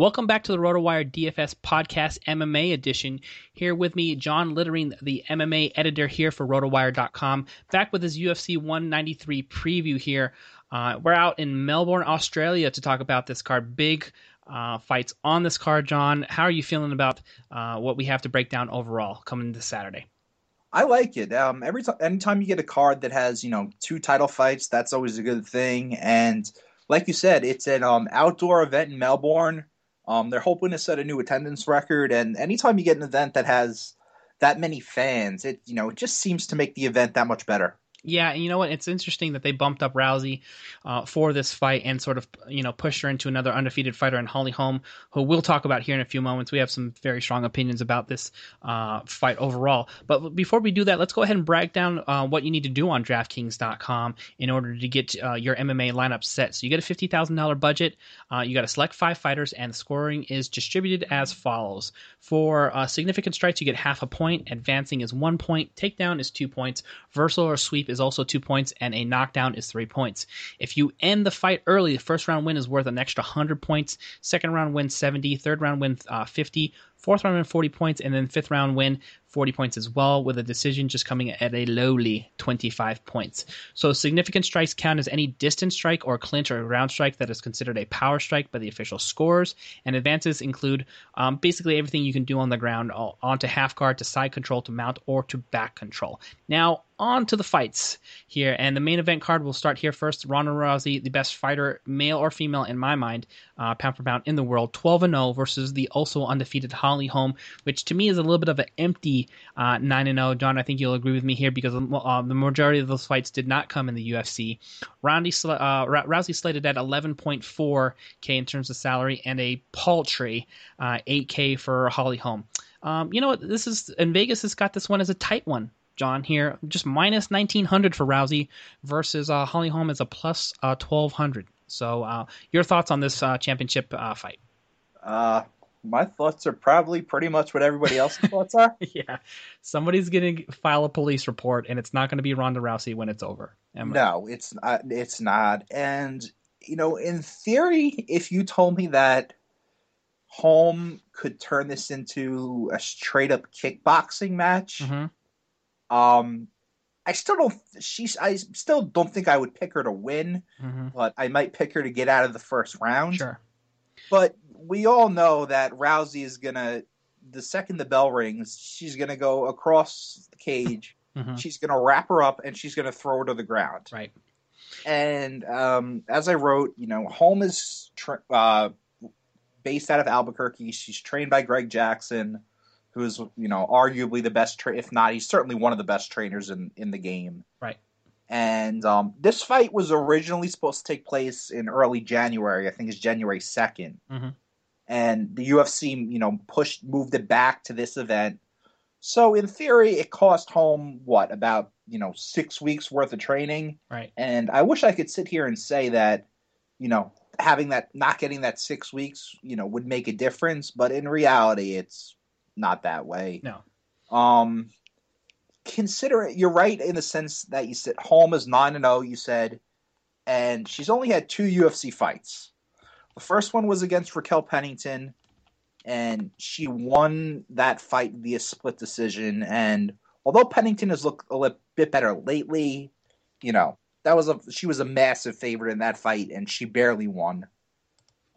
Welcome back to the RotoWire DFS Podcast MMA edition. Here with me, Jon Litterine, the MMA editor here for RotoWire.com, back with his UFC 193 preview here. Uh, we're out in Melbourne, Australia to talk about this card. Big uh, fights on this card, Jon. How are you feeling about uh, what we have to break down overall coming this Saturday? I like it. Um, every time, anytime you get a card that has you know two title fights, that's always a good thing. And like you said, it's an um, outdoor event in Melbourne. Um, they're hoping to set a new attendance record, and anytime you get an event that has that many fans, it you know it just seems to make the event that much better. Yeah, and you know what? It's interesting that they bumped up Rousey uh, for this fight and sort of you know pushed her into another undefeated fighter in Holly Holm, who we'll talk about here in a few moments. We have some very strong opinions about this uh, fight overall. But before we do that, let's go ahead and break down uh, what you need to do on DraftKings.com in order to get uh, your MMA lineup set. So you get a fifty thousand dollar budget. Uh, you got to select five fighters, and scoring is distributed as follows: for uh, significant strikes, you get half a point. Advancing is one point. Takedown is two points. Reversal or sweep is also two points, and a knockdown is three points. If you end the fight early, the first round win is worth an extra 100 points, second round win 70, third round win uh, 50, fourth round win 40 points, and then fifth round win 40 points as well, with a decision just coming at a lowly 25 points. So significant strikes count as any distance strike or clinch or ground strike that is considered a power strike by the official scores. And advances include um, basically everything you can do on the ground, onto half guard, to side control, to mount, or to back control. Now, on to the fights here. And the main event card will start here first. Ronda Rousey, the best fighter, male or female, in my mind, uh, pound for pound in the world, 12 and 0 versus the also undefeated Holly Holm, which to me is a little bit of an empty uh, 9 and 0. Jon, I think you'll agree with me here because uh, the majority of those fights did not come in the UFC. Uh, Rousey slated at 11.4K in terms of salary and a paltry 8K uh, for Holly Holm. Um, you know what? This is in Vegas has got this one as a tight one. Jon here. Just minus 1900 for Rousey versus uh, Holly Holm is a plus uh, 1200. So, uh, your thoughts on this uh, championship fight? My thoughts are probably pretty much what everybody else's thoughts are. yeah, somebody's going to file a police report, and it's not going to be Ronda Rousey when it's over. Am no, it's not. It's not. And you know, in theory, if you told me that Holm could turn this into a straight up kickboxing match, mm-hmm. um, I still don't. She's. I still don't think I would pick her to win, mm-hmm. but I might pick her to get out of the first round. Sure. But we all know that Rousey is gonna. The second the bell rings, she's gonna go across the cage. Mm-hmm. She's gonna wrap her up and she's gonna throw her to the ground. Right. And um, as I wrote, you know, Holm is tra- uh, based out of Albuquerque. She's trained by Greg Jackson who is you know arguably the best, tra- if not, he's certainly one of the best trainers in in the game. Right. And um, this fight was originally supposed to take place in early January. I think it's January 2nd mm-hmm. And the UFC, you know, pushed moved it back to this event. So in theory, it cost Holm what about you know six weeks worth of training. Right. And I wish I could sit here and say that, you know, having that not getting that six weeks, you know, would make a difference. But in reality, it's not that way. No. Um, consider it. You're right in the sense that you said Holm is nine and zero. Oh, you said, and she's only had two UFC fights. The first one was against Raquel Pennington, and she won that fight via split decision. And although Pennington has looked a little bit better lately, you know that was a she was a massive favorite in that fight, and she barely won.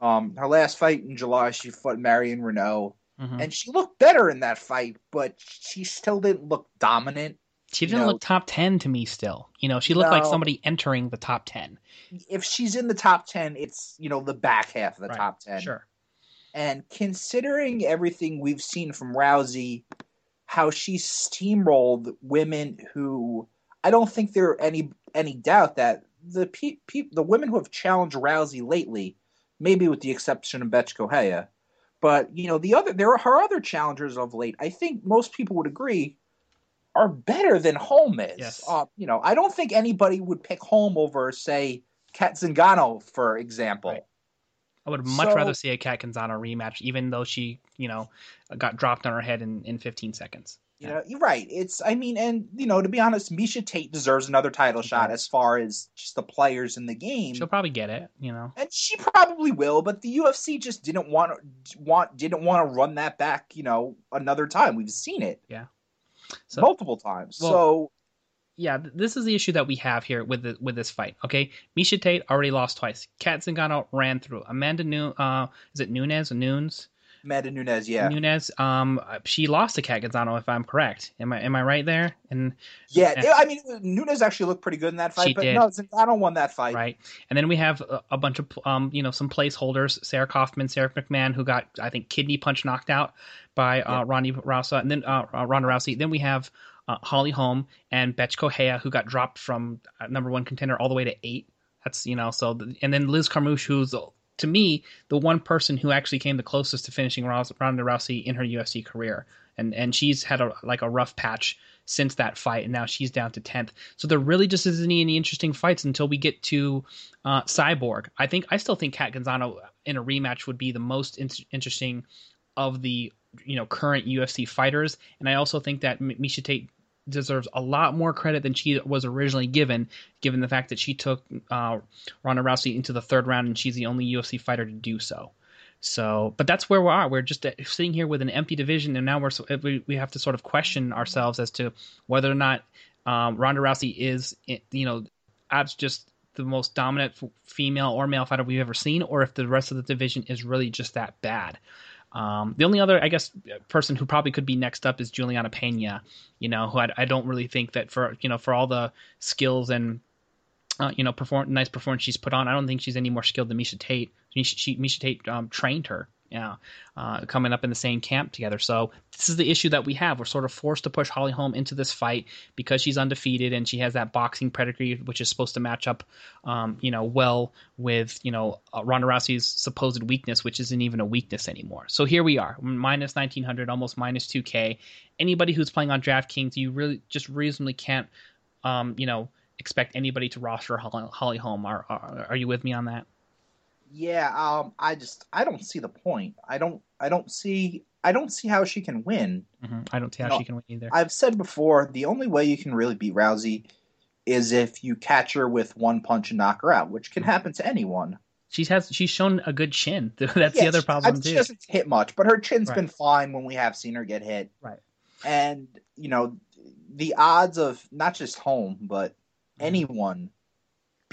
Um, her last fight in July, she fought Marion Reneau Mm-hmm. And she looked better in that fight, but she still didn't look dominant. She didn't you know, look top 10 to me still. You know, she looked no, like somebody entering the top 10. If she's in the top 10, it's, you know, the back half of the right. top 10. Sure. And considering everything we've seen from Rousey, how she steamrolled women who I don't think there are any any doubt that the pe- pe- the women who have challenged Rousey lately, maybe with the exception of Bethe Correia, but you know, the other there are her other challengers of late. I think most people would agree are better than Holm is. Yes. Uh, you know, I don't think anybody would pick Holm over, say, Cat Zingano, for example. Right. I would much so, rather see a Cat Zingano rematch, even though she, you know, got dropped on her head in, in 15 seconds. You know, you're right. It's I mean, and you know, to be honest, Miesha Tate deserves another title she shot does. as far as just the players in the game. She'll probably get it, you know. And she probably will, but the UFC just didn't want want didn't want to run that back, you know, another time. We've seen it. Yeah. So, multiple times. Well, so yeah, this is the issue that we have here with the, with this fight. Okay, Miesha Tate already lost twice. Cat Zingano ran through. Amanda New, uh, is it Nunes or Nunes? Amanda Nunes, yeah. Nunes, um, she lost to Cat Zingano, if I'm correct. Am I am I right there? And yeah, yeah. I mean Nunes actually looked pretty good in that fight, she but did. no, Zingano won that fight. Right, and then we have a, a, bunch of um, you know, some placeholders: Sarah Kaufman, Sara McMann, who got I think kidney punch knocked out by uh, yeah. Ronnie Rousey, and then uh, Ronda Rousey. Then we have uh, Holly Holm and Bethe Correia, who got dropped from uh, number one contender all the way to eight. That's you know so, the, and then Liz Carmouche, who's to me the one person who actually came the closest to finishing Ronda Rousey in her UFC career, and and she's had a like a rough patch since that fight, and now she's down to tenth. So there really just isn't any interesting fights until we get to uh, Cyborg. I think I still think Cat Zingano in a rematch would be the most in- interesting of the you know current UFC fighters, and I also think that Miesha Tate deserves a lot more credit than she was originally given, given the fact that she took uh, Ronda Rousey into the third round and she's the only UFC fighter to do so. So, but that's where we are. We're just uh, sitting here with an empty division, and now we're we, we have to sort of question ourselves as to whether or not um, Ronda Rousey is, you know, as just the most dominant female or male fighter we've ever seen, or if the rest of the division is really just that bad. Um, the only other, I guess, person who probably could be next up is Juliana Pena. You know, who I, I don't really think that for you know for all the skills and uh, you know perform nice performance she's put on, I don't think she's any more skilled than Miesha Tate. Miesha, she, Miesha Tate um, trained her yeah, uh, coming up in the same camp together. So this is the issue that we have. We're sort of forced to push Holly Holm into this fight because she's undefeated and she has that boxing pedigree, which is supposed to match up, um, you know, well with you know uh, Ronda Rousey's supposed weakness, which isn't even a weakness anymore. So here we are, minus nineteen hundred, almost minus two k. Anybody who's playing on DraftKings, you really just reasonably can't, um, you know, expect anybody to roster Holly Holm. Are, are, are you with me on that? Yeah, um, I just I don't see the point. I don't I don't see I don't see how she can win. Mm-hmm. I don't see how No, she can win either. I've said before, the only way you can really beat Rousey is if you catch her with one punch and knock her out, which Mm-hmm. can happen to anyone. She's has she's shown a good chin. That's the other she- problem I- too. She doesn't hit much, but her chin's Right. been fine when we have seen her get hit. Right. And you know, the odds of not just Holm, but Mm-hmm. anyone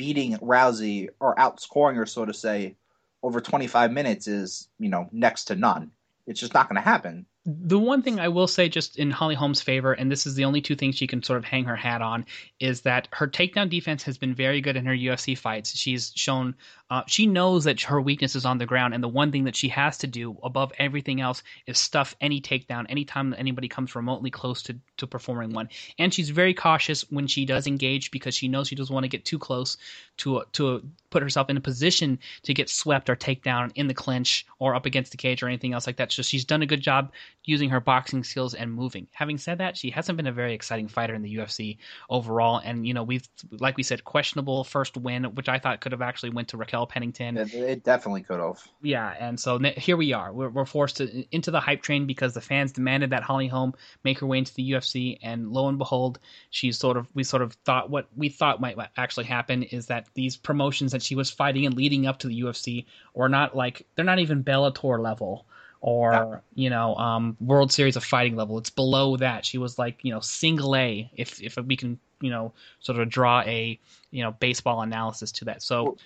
beating Rousey or outscoring her, so to say, over 25 minutes is you know next to none. It's just not going to happen. the one thing I will say, just in Holly Holm's favor, and this is the only two things she can sort of hang her hat on, is that her takedown defense has been very good in her UFC fights. She's shown, uh, she knows that her weakness is on the ground, and the one thing that she has to do above everything else is stuff any takedown anytime that anybody comes remotely close to, to performing one. And she's very cautious when she does engage because she knows she doesn't want to get too close to to put herself in a position to get swept or takedown in the clinch or up against the cage or anything else like that. So she's done a good job using her boxing skills and moving. Having said that, she hasn't been a very exciting fighter in the UFC overall. And you know, we've like we said, questionable first win, which I thought could have actually went to Raquel Pennington. It, it definitely could have. Yeah, and so here we are. We're, we're forced to, into the hype train because the fans demanded that Holly Holm make her way into the UFC, and lo and behold, she's sort of we sort of thought what we thought might actually happen is that these promotions that she was fighting and leading up to the UFC were not like they're not even Bellator level or you know um, World Series of Fighting level. It's below that. She was like you know single A if if we can you know sort of draw a you know baseball analysis to that. So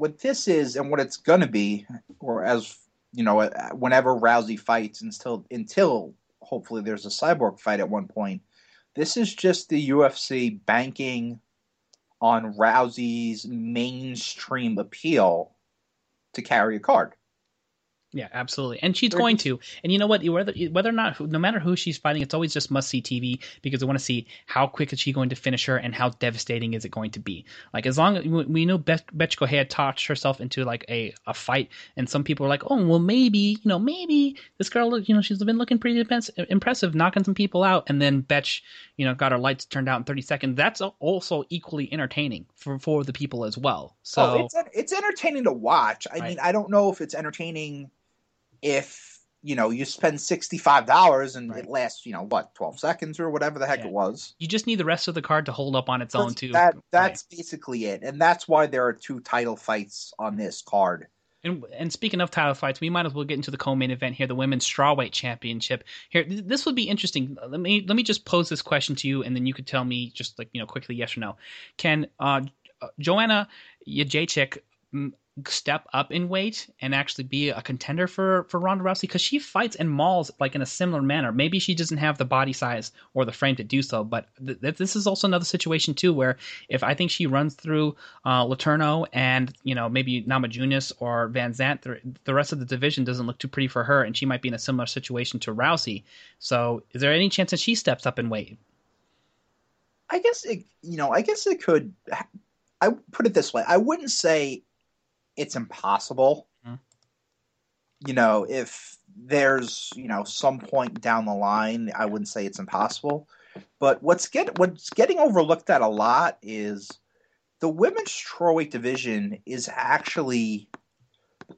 what this is and what it's going to be, or as you know, whenever Rousey fights until until hopefully there's a cyborg fight at one point, this is just the UFC banking on Rousey's mainstream appeal to carry a card. Yeah, absolutely, and she's going to. And you know what? Whether whether or not, no matter who she's fighting, it's always just must see TV because they want to see how quick is she going to finish her and how devastating is it going to be. Like as long as we know Betchko had touched herself into like a, a fight, and some people are like, oh well, maybe you know maybe this girl, you know, she's been looking pretty impressive, knocking some people out, and then Betch, you know, got her lights turned out in thirty seconds. That's also equally entertaining for for the people as well. Oh, so oh, it's it's entertaining to watch. I Right. mean, I don't know if it's entertaining if you know you spend sixty five dollars and Right. it lasts you know what twelve seconds or whatever the heck Yeah. it was. you just need the rest of the card to hold up on its own too. That that's basically it, and that's why there are two title fights on this card. And and speaking of title fights, we might as well get into the co-main event here, the women's strawweight championship. Here, th- this would be interesting. Let me let me just pose this question to you, and then you could tell me just like you know quickly yes or no. Can uh, Joanna Jedrzejczyk step up in weight and actually be a contender for for Ronda Rousey because she fights and mauls like in a similar manner. Maybe she doesn't have the body size or the frame to do so, but th- th- this is also another situation too where if I think she runs through uh, Letourneau and you know maybe Namajunas or VanZant, the, the rest of the division doesn't look too pretty for her, and she might be in a similar situation to Rousey. So, is there any chance that she steps up in weight? I guess it, you know, I guess it could. I put it this way: I wouldn't say it's impossible. Mhm. You know, if there's you know some point down the line, I wouldn't say it's impossible. But what's get what's getting overlooked at a lot is the women's strawweight division is actually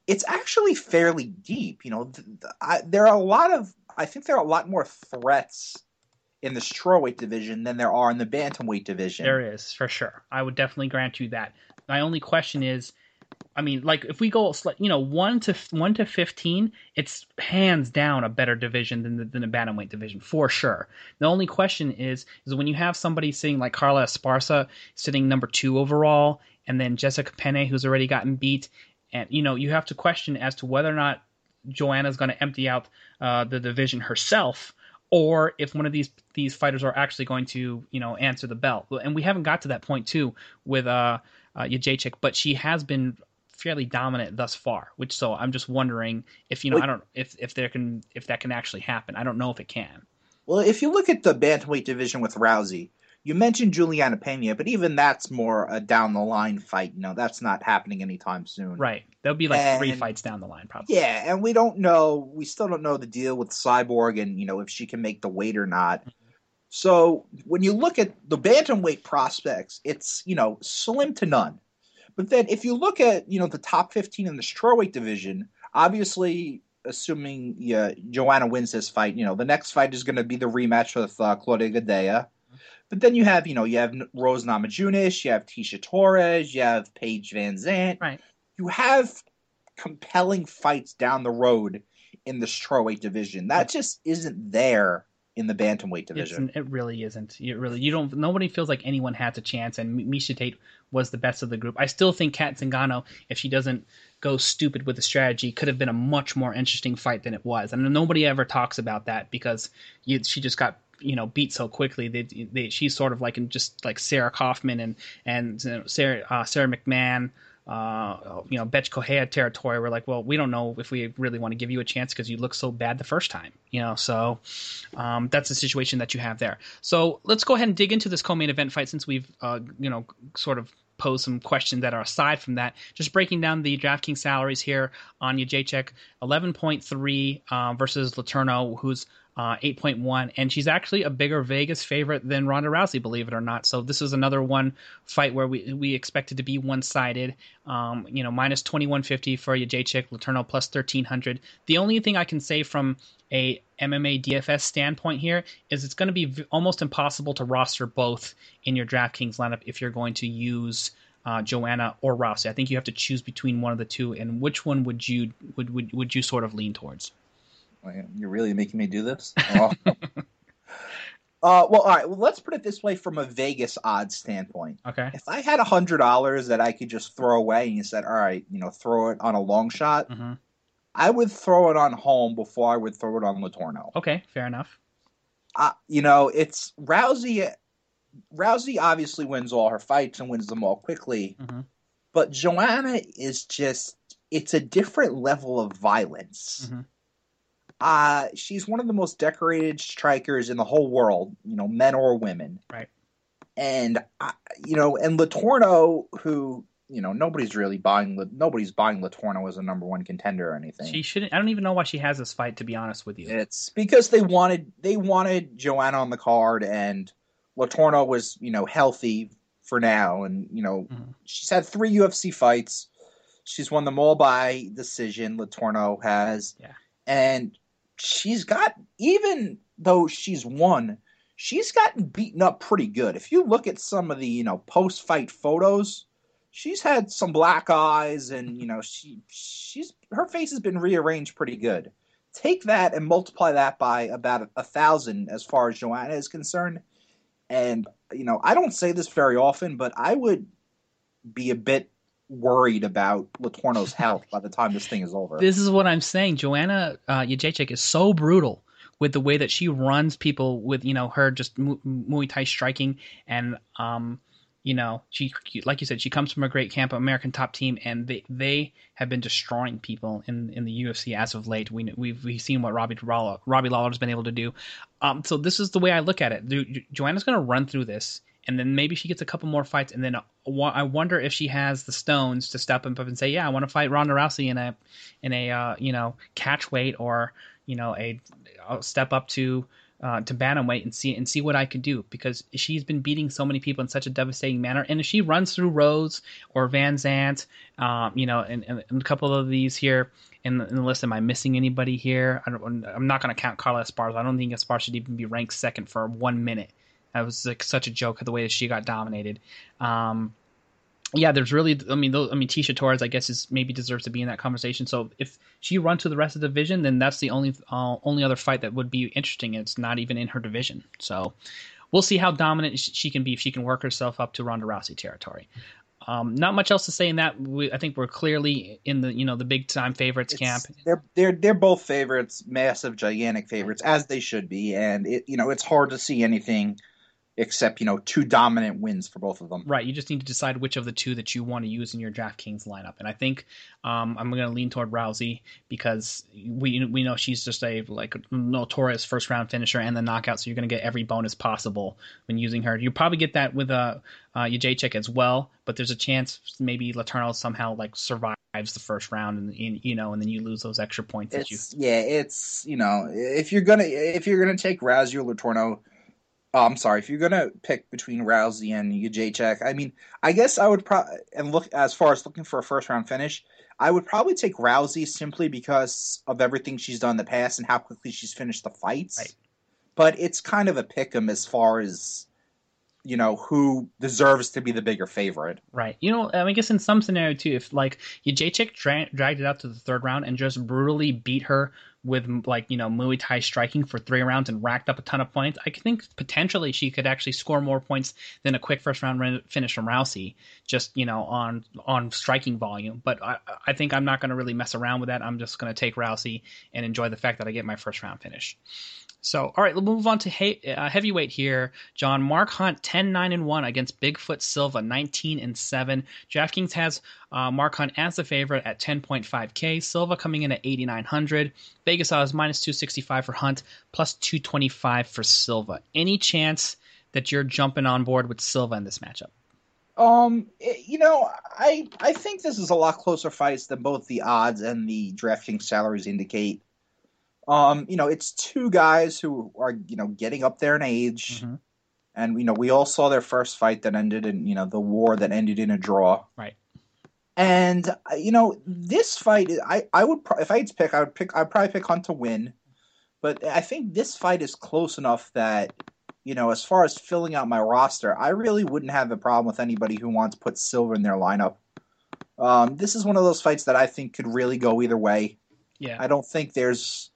it's actually fairly deep. You know, th- th- I, there are a lot of I think there are a lot more threats in the strawweight division than there are in the bantamweight division. There is for sure. I would definitely grant you that. My only question is, I mean, like if we go, you know, one to one to fifteen, it's hands down a better division than the, than the bantamweight division for sure. The only question is, is when you have somebody sitting like Carla Esparza sitting number two overall, and then Jessica Penne who's already gotten beat, and you know you have to question as to whether or not Joanna's going to empty out uh, the division herself, or if one of these these fighters are actually going to you know answer the bell. And we haven't got to that point too with uh, uh Jedrzejczyk, but she has been fairly dominant thus far. Which so I'm just wondering if you know. I don't if if there can if that can actually happen. I don't know if it can. Well, if you look at the bantamweight division with Rousey, you mentioned Juliana Pena, but even that's more a down the line fight. You know, that's not happening anytime soon. Right. That'll be like three fights down the line probably. Yeah, and we don't know. We still don't know the deal with Cyborg, and you know if she can make the weight or not. Mm-hmm. So when you look at the bantamweight prospects, it's you know slim to none. But then if you look at you know the top 15 in the strawweight division, obviously assuming yeah, Joanna wins this fight, you know the next fight is going to be the rematch with uh, Claudia Gadelha. But then you have you know you have Rose Namajunas, you have Tecia Torres, you have Paige VanZant. Right. You have compelling fights down the road in the strawweight division. That just isn't there in the bantamweight division. It's, it really isn't. It really you don't. Nobody feels like anyone has a chance, and Miesha Tate was the best of the group. I still think Cat Zingano, if she doesn't go stupid with the strategy, could have been a much more interesting fight than it was. And nobody ever talks about that because you, she just got you know beat so quickly. They, they, she's sort of like in just like Sarah Kaufman and and you know, Sarah uh, Sara McMann uh, you know, Bethe Correia territory. We're like, well, we don't know if we really want to give you a chance because you look so bad the first time, you know. So um, that's the situation that you have there. So let's go ahead and dig into this co-main event fight since we've, uh, you know, sort of posed some questions that are aside from that. Just breaking down the DraftKings salaries here on Jedrzejczyk, 11.3 uh, versus Letourneau, who's uh, 8.1, and she's actually a bigger Vegas favorite than Ronda Rousey, believe it or not. So this is another one fight where we we expected to be one sided. Um, you know, minus 2150 for Jedrzejczyk, Letourneau plus 1300. The only thing I can say from a MMA DFS standpoint here is it's going to be v- almost impossible to roster both in your DraftKings lineup if you're going to use uh, Joanna or Rousey. I think you have to choose between one of the two, and which one would you would would, would you sort of lean towards? You're really making me do this? Uh, well, all right. Well, let's put it this way from a Vegas odds standpoint. Okay. If I had a hundred dollars that I could just throw away, and you said, "All right, you know, throw it on a long shot," mm-hmm. I would throw it on Holm before I would throw it on Letourneau. Okay, fair enough. Uh, you know, it's Rousey. Rousey obviously wins all her fights and wins them all quickly, mm-hmm. but Joanna is just—it's a different level of violence. Mm-hmm. Uh, she's one of the most decorated strikers in the whole world, you know, men or women. Right. And uh, you know, and Letourneau, who you know, nobody's really buying. Nobody's buying Letourneau as a number one contender or anything. She shouldn't. I don't even know why she has this fight. To be honest with you, it's because they wanted they wanted Joanna on the card, and Letourneau was you know healthy for now, and you know mm-hmm. she's had three UFC fights. She's won them all by decision. Letourneau has, yeah, and she's got even though she's won, she's gotten beaten up pretty good. If you look at some of the you know post fight photos, she's had some black eyes, and you know she she's her face has been rearranged pretty good. Take that and multiply that by about a thousand as far as Joanna is concerned, and you know I don't say this very often, but I would be a bit worried about Letourneau's health by the time this thing is over. This is what I'm saying. Joanna uh, Jedrzejczyk is so brutal with the way that she runs people with you know her just Muay Thai striking and um you know she like you said she comes from a great camp American top team and they they have been destroying people in in the UFC as of late. We we've we've seen what Robbie Robbie Lawler's been able to do. Um so this is the way I look at it. Joanna's going to run through this and then maybe she gets a couple more fights, and then I wonder if she has the stones to step up and say, "Yeah, I want to fight Ronda Rousey in a in a uh, you know catch weight or you know a I'll step up to." Uh, to bantamweight and see and see what I can do because she's been beating so many people in such a devastating manner. And if she runs through Rose or VanZant, um, you know, and, and, a couple of these here in the, in the list, am I missing anybody here? I am not going to count Carla Esparza. I don't think Esparza should even be ranked second for one minute. That was like such a joke of the way she got dominated. Um, yeah, there's really, I mean, those, I mean, Tecia Torres, I guess, is maybe deserves to be in that conversation. So if she runs to the rest of the division, then that's the only uh, only other fight that would be interesting. It's not even in her division. So we'll see how dominant she can be if she can work herself up to Ronda Rousey territory. Um, not much else to say in that. We, I think we're clearly in the you know the big time favorites it's, camp. They're they're they're both favorites, massive, gigantic favorites, as they should be. And it you know it's hard to see anything except you know two dominant wins for both of them. Right. You just need to decide which of the two that you want to use in your DraftKings lineup. And I think um, I'm going to lean toward Rousey because we we know she's just a like notorious first round finisher and the knockout. So you're going to get every bonus possible when using her. You probably get that with a uh, uh Jedrzejczyk as well, but there's a chance maybe Letourneau somehow like survives the first round and you know and then you lose those extra points it's, that you yeah it's you know if you're gonna if you're gonna take Rousey or Letourneau Oh, I'm sorry. If you're gonna pick between Rousey and Jedrzejczyk, I mean, I guess I would probably and look as far as looking for a first round finish. I would probably take Rousey simply because of everything she's done in the past and how quickly she's finished the fights. Right. But it's kind of a pick 'em as far as you know who deserves to be the bigger favorite. Right. You know, I guess in some scenario too, if like you, Jedrzejczyk dra- dragged it out to the third round and just brutally beat her with like you know Muay Thai striking for three rounds and racked up a ton of points, I think potentially she could actually score more points than a quick first round finish from Rousey, just you know on on striking volume. But I, I think I'm not going to really mess around with that. I'm just going to take Rousey and enjoy the fact that I get my first round finish. So, all right, we'll move on to he- uh, heavyweight here. Jon Mark Hunt 10 9 and 1 against Bigfoot Silva 19 and 7. DraftKings has uh, Mark Hunt as the favorite at 10.5K. Silva coming in at 8,900. Vegas odds minus 265 for Hunt, plus 225 for Silva. Any chance that you're jumping on board with Silva in this matchup? Um, you know, I I think this is a lot closer fights than both the odds and the DraftKings salaries indicate. Um, you know, it's two guys who are you know getting up there in age, Mhm. and you know we all saw their first fight that ended in you know the war that ended in a draw. Right. And uh, you know this fight, I I would pro- if I had to pick, I would pick I'd probably pick Hunt to win, but I think this fight is close enough that you know as far as filling out my roster, I really wouldn't have a problem with anybody who wants to put Silva in their lineup. Um, this is one of those fights that I think could really go either way. Yeah. I don't think there's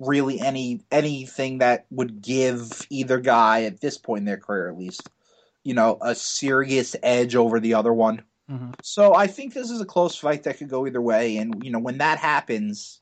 really any anything that would give either guy at this point in their career, at least, you know, a serious edge over the other one. Mhm. So I think this is a close fight that could go either way, and you know, when that happens,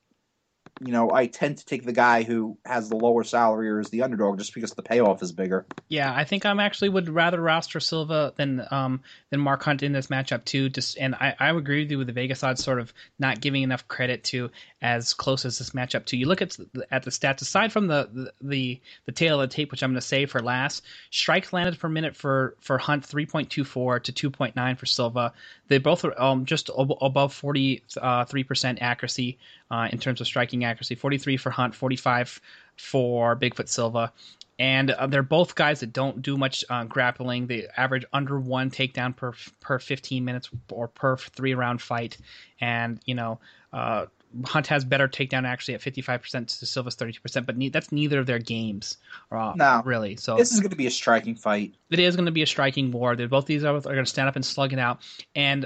you know, I tend to take the guy who has the lower salary or is the underdog, just because the payoff is bigger. Yeah, I think I'm actually would rather roster Silva than um than Mark Hunt in this matchup too. Just and I, I agree with you with the Vegas odds sort of not giving enough credit to as close as this matchup to. You look at at the stats aside from the the the, the tail of the tape, which I'm going to save for last. Strikes landed per minute for for Hunt 3.24 to 2.9 for Silva. They both are um just ab- above 43 percent accuracy uh, in terms of striking accuracy. 43 for Hunt, 45 for Bigfoot Silva and uh, they're both guys that don't do much uh, grappling. They average under one takedown per per 15 minutes or per three round fight, and you know. Uh, Hunt has better takedown actually at 55% to Silva's 32%, but ne- that's neither of their games, uh, No. really. So This is going to be a striking fight. it is going to be a striking war. They're both these are, are going to stand up and slug it out. And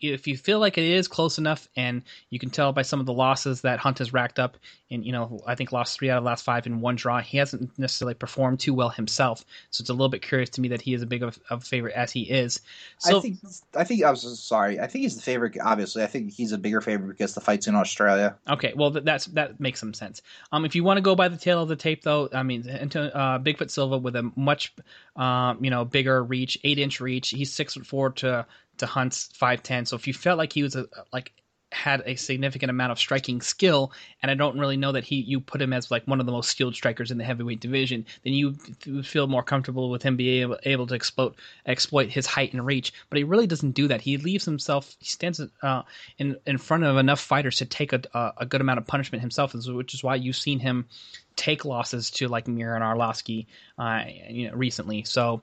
if you feel like it is close enough, and you can tell by some of the losses that Hunt has racked up, and you know I think lost three out of the last five in one draw, he hasn't necessarily performed too well himself. So it's a little bit curious to me that he is a big of, of a favorite as he is. So I think I think I was sorry. I think he's the favorite. Obviously, I think he's a bigger favorite because the fight's in Australia. Okay, well th- that's that makes some sense. Um, if you want to go by the tail of the tape, though, I mean, into uh, Bigfoot Silva with a much, um, you know, bigger reach, eight inch reach. He's six foot four to to Hunt's five ten. So if you felt like he was a like had a significant amount of striking skill, and I don't really know that he you put him as like one of the most skilled strikers in the heavyweight division, then you would feel more comfortable with him being able, able to exploit exploit his height and reach. But he really doesn't do that. He leaves himself. He stands uh, in in front of enough fighters to take a a, a good amount of punishment himself, which is why you've seen him take losses to like Miran Arlovsky, uh, you know, recently. So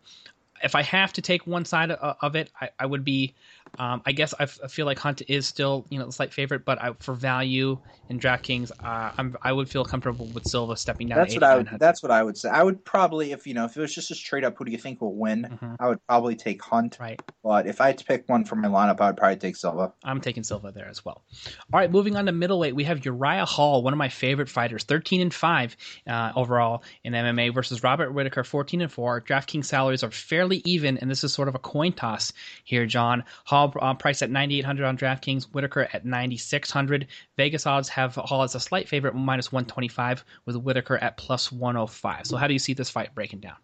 if I have to take one side of, it, I, I would be. Um, I guess I, f- I feel like Hunt is still you know the slight favorite, but I, for value in DraftKings, uh, I'm I would feel comfortable with Silva stepping down. That's what I would. 8,900. That's what I would say. I would probably, if you know, if it was just a straight up, who do you think will win? Mhm. I would probably take Hunt. Right. But if I had to pick one for my lineup, I would probably take Silva. I'm taking Silva there as well. All right, moving on to middleweight, we have Uriah Hall, one of my favorite fighters, 13 and five uh, overall in MMA versus Robert Whitaker, 14 and four. DraftKings salaries are fairly even, and this is sort of a coin toss here, Jon. Hall uh, priced at 9,800 on DraftKings, Whitaker at 9,600. Vegas odds have Hall as a slight favorite, minus 125, with Whitaker at plus 105. So, how do you see this fight breaking down?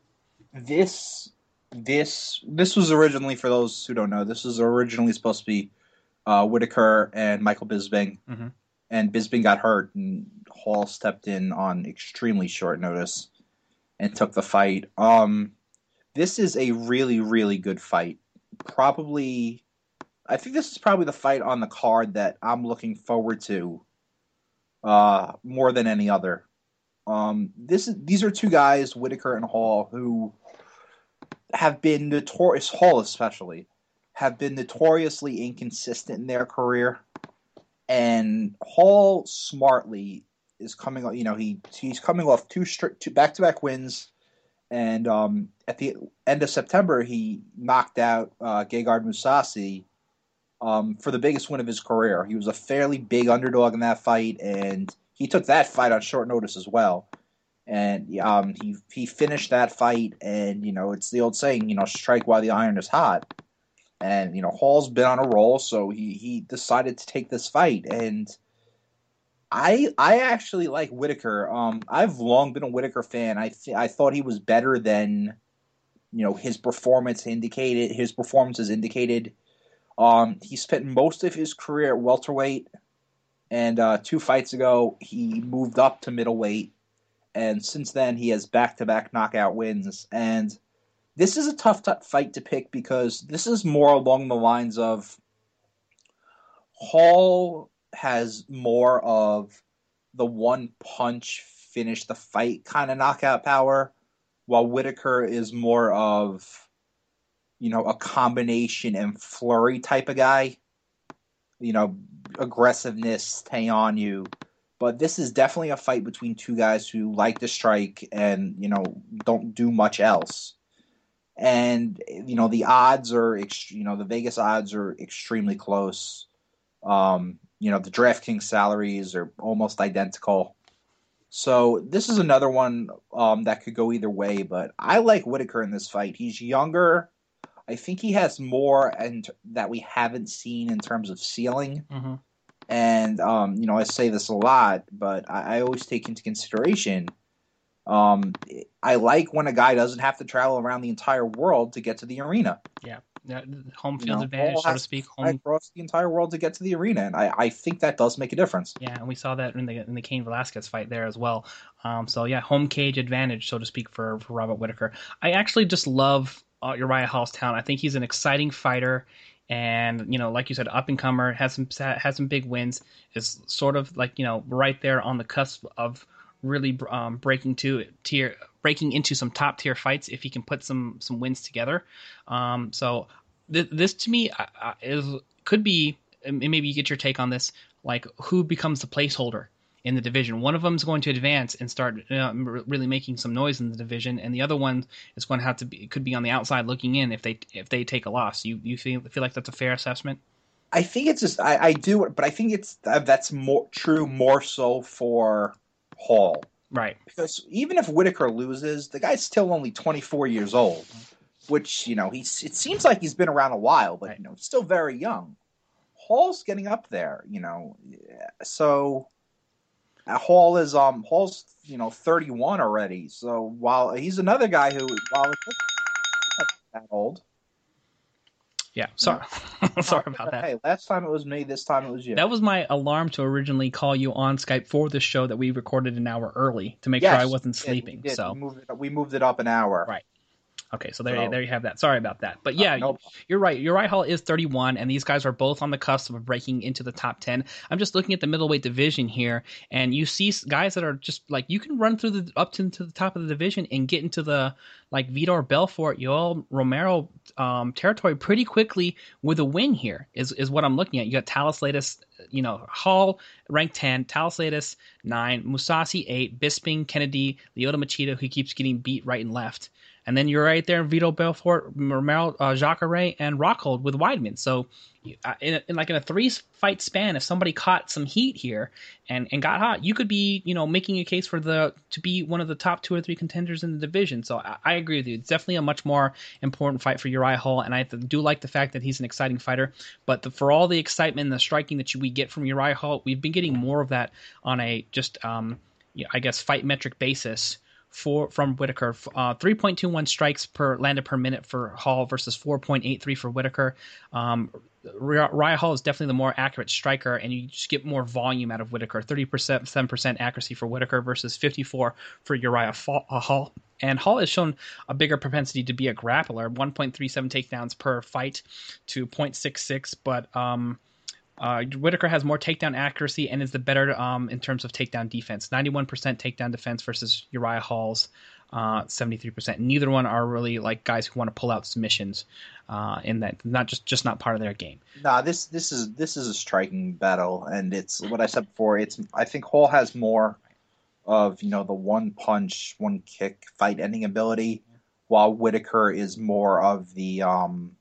This, this, this was originally for those who don't know. This was originally supposed to be uh, Whitaker and Michael Bisping, Mhm. and Bisping got hurt, and Hall stepped in on extremely short notice and took the fight. Um, this is a really, really good fight. Probably, I think this is probably the fight on the card that I'm looking forward to uh, more than any other. Um, this is these are two guys, Whitaker and Hall, who have been notorious. Hall especially have been notoriously inconsistent in their career, and Hall smartly is coming. You know, he he's coming off two two back to back wins, and um, at the end of September he knocked out uh, Gegard Mousasi um, for the biggest win of his career. He was a fairly big underdog in that fight, and he took that fight on short notice as well. And um, he he finished that fight, and you know it's the old saying, you know, strike while the iron is hot. And you know Hall's been on a roll, so he he decided to take this fight, and I I actually like Whitaker. Um, I've long been a Whitaker fan. I th- I thought he was better than you know his performance indicated. His performances indicated. Um, he spent most of his career at welterweight, and uh, two fights ago he moved up to middleweight, and since then he has back-to-back knockout wins. And this is a tough, tough fight to pick because this is more along the lines of Hall has more of the one punch finish the fight kind of knockout power, while Whitaker is more of you know, a combination and flurry type of guy. You know, aggressiveness, stay on you. But this is definitely a fight between two guys who like to strike and, you know, don't do much else. And, you know, the odds are, you know, the Vegas odds are extremely close. Um, you know, the DraftKings salaries are almost identical. So this is another one um, that could go either way, but I like Whitaker in this fight. He's younger. I think he has more and that we haven't seen in terms of ceiling. Mm-hmm. And um, you know, I say this a lot, but I, I always take into consideration. Um, I like when a guy doesn't have to travel around the entire world to get to the arena. Yeah, home field you know, advantage, so to speak. Home across the entire world to get to the arena, and I, I think that does make a difference. Yeah, and we saw that in the in the Cain Velasquez fight there as well. Um, so yeah, home cage advantage, so to speak, for for Robert Whitaker. I actually just love uh, Uriah Hallstown. I think he's an exciting fighter, and you know, like you said, up and comer has some has some big wins. Is sort of like you know right there on the cusp of really um, breaking to tier breaking into some top tier fights if he can put some some wins together. Um, so th- this to me is could be maybe you get your take on this like who becomes the placeholder in the division. One of them is going to advance and start uh, really making some noise in the division, and the other one is going to have to be could be on the outside looking in if they if they take a loss. You you feel feel like that's a fair assessment? I think it's just I, I do, but I think it's uh, that's more true more so for Hall, right? Because even if Whitaker loses, the guy's still only 24 years old, which you know he's it seems like he's been around a while, but right. you know still very young. Hall's getting up there, you know, so Hall is um Hall's you know 31 already. So while he's another guy who while that old. Yeah, sorry, sorry about that. Hey, last time it was me. This time it was you. That was my alarm to originally call you on Skype for the show that we recorded an hour early to make yes, sure I wasn't sleeping. So we moved, we moved it up an hour. Right. Okay, so there, so, there you have that. Sorry about that, but yeah, uh, no you're right. Uriah Hall is 31, and these guys are both on the cusp of breaking into the top 10. I'm just looking at the middleweight division here, and you see guys that are just like you can run through the up to, to the top of the division and get into the like Vitor Belfort, Yoel Romero um, territory pretty quickly with a win. Here is is what I'm looking at. You got Thales you know, Hall ranked 10, Thales 9, Mousasi 8, Bisping, Kennedy, Lyoto Machida, who keeps getting beat right and left. And then you're right there, Vitor Belfort, Romero, uh, Jacare, and Rockhold with Weidman. So, uh, in, in, like in a three fight span, if somebody caught some heat here and, and got hot, you could be you know making a case for the to be one of the top two or three contenders in the division. So I, I agree with you. It's definitely a much more important fight for Uriah Hall, and I do like the fact that he's an exciting fighter. But the, for all the excitement and the striking that we get from Uriah Hall, we've been getting more of that on a just um, I guess fight metric basis for from Whitaker. Uh, 3.21 strikes per landed per minute for Hall versus 4.83 for Whitaker. Um, Uriah Hall is definitely the more accurate striker, and you just get more volume out of Whitaker. 30%, 7% accuracy for Whitaker versus 54 for Uriah uh, Hall. And Hall has shown a bigger propensity to be a grappler, 1.37 takedowns per fight to 0.66, but um, Uh, Whitaker has more takedown accuracy and is the better um, in terms of takedown defense. 91% takedown defense versus Uriah Hall's uh, 73%. Neither one are really like guys who want to pull out submissions uh, in that not just just not part of their game. Nah, this this is this is a striking battle, and it's what I said before. It's I think Hall has more of you know the one punch, one kick fight ending ability, while Whitaker is more of the um,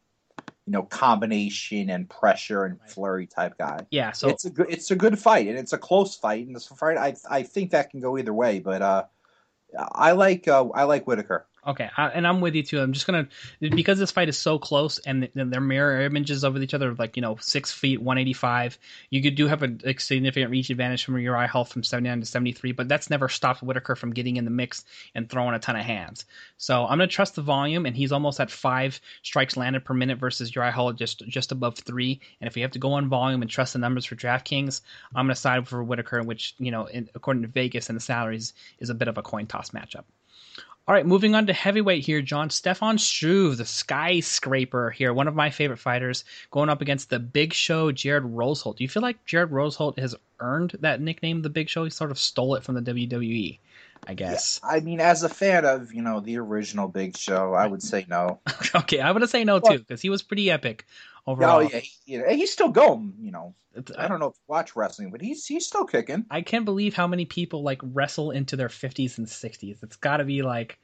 you know combination and pressure and flurry type guy. Yeah, so it's a good it's a good fight, and it's a close fight, and this fight I I think that can go either way, but uh I like uh, I like Whittaker. Okay, I, and I'm with you too. I'm just gonna because this fight is so close and they're mirror images of each other, like you know, six feet, 185. You could do have a, a significant reach advantage from Uriah Hall from 79 to 73, but that's never stopped Whittaker from getting in the mix and throwing a ton of hands. So I'm gonna trust the volume, and he's almost at five strikes landed per minute versus Uriah Hall just just above three. And if we have to go on volume and trust the numbers for DraftKings, I'm gonna side for Whittaker, which you know, in, according to Vegas and the salaries, is a bit of a coin toss matchup. All right, moving on to heavyweight here, Jon. Stefan Struve, the skyscraper here, one of my favorite fighters, going up against the Big Show, Jared Rosholt. Do you feel like Jared Rosholt has earned that nickname, the Big Show? He sort of stole it from the WWE, I guess. Yeah, I mean, as a fan of, you know, the original Big Show, I would say no. okay, I would say no too, because he was pretty epic oh, overall. Oh, yeah, he, he's still going, you know. Uh, I don't know if you watch wrestling, but he's he's still kicking. I can't believe how many people like wrestle into their fifties and sixties. It's got to be like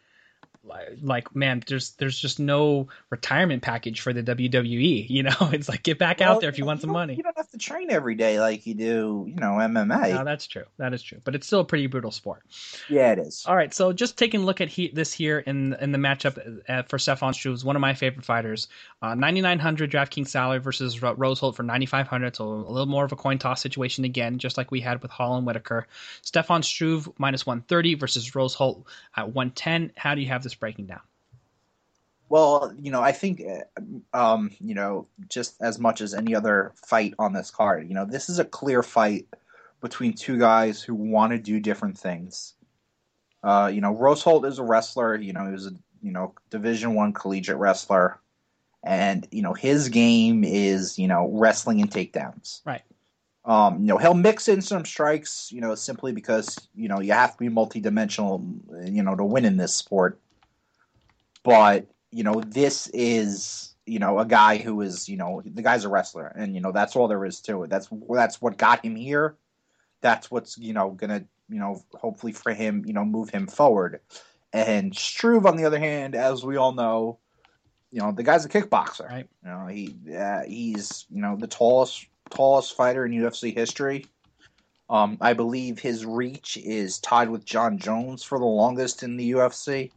like man there's there's just no retirement package for the WWE you know? It's like get back well, out there if you, want some money. you don't have to train every day like you do you know MMA no, that's true. That is true. But it's still a pretty brutal sport. Yeah it is. All right so just taking a look at he, this here in in the matchup uh, for Stefan Struve one of my favorite fighters. Uh, 9900 DraftKings salary versus Rosholt for 9500 so a little more of a coin toss situation again just like we had with Hall and Whittaker. Stefan Struve minus 130 versus Rosholt at 110 how do you have this breaking down? Well, you know, I think, um, you know, just as much as any other fight on this card, you know, this is a clear fight between two guys who want to do different things. Uh, you know, Rosholt is a wrestler. You know, he was a you know Division One collegiate wrestler, and you know his game is you know wrestling and takedowns. Right. Um, you know, he'll mix in some strikes. You know, simply because you know you have to be multidimensional. You know, to win in this sport but you know this is you know a guy who is you know the guy's a wrestler and you know that's all there is to it. That's that's what got him here. That's what's you know gonna you know hopefully for him you know move him forward. And Struve on the other hand as we all know you know the guy's a kickboxer. Right. You know he uh, he's you know the tallest tallest fighter in UFC history. Um I believe his reach is tied with Jon Jones for the longest in the UFC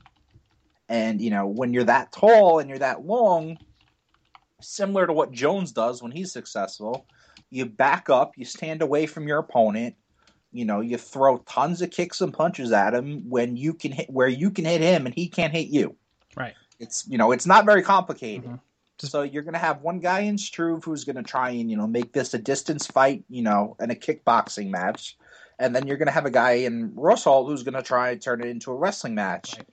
and, you know, when you're that tall and you're that long, similar to what Jones does when he's successful, you back up, you stand away from your opponent, you know, you throw tons of kicks and punches at him when you can hit where you can hit him and he can't hit you. Right. It's you know, it's not very complicated. Mm-hmm. So you're going to have one guy in Struve who's going to try and you know make this a distance fight, you know, and a kickboxing match, and then you're going to have a guy in Rosholt who's going to try and turn it into a wrestling match. Right.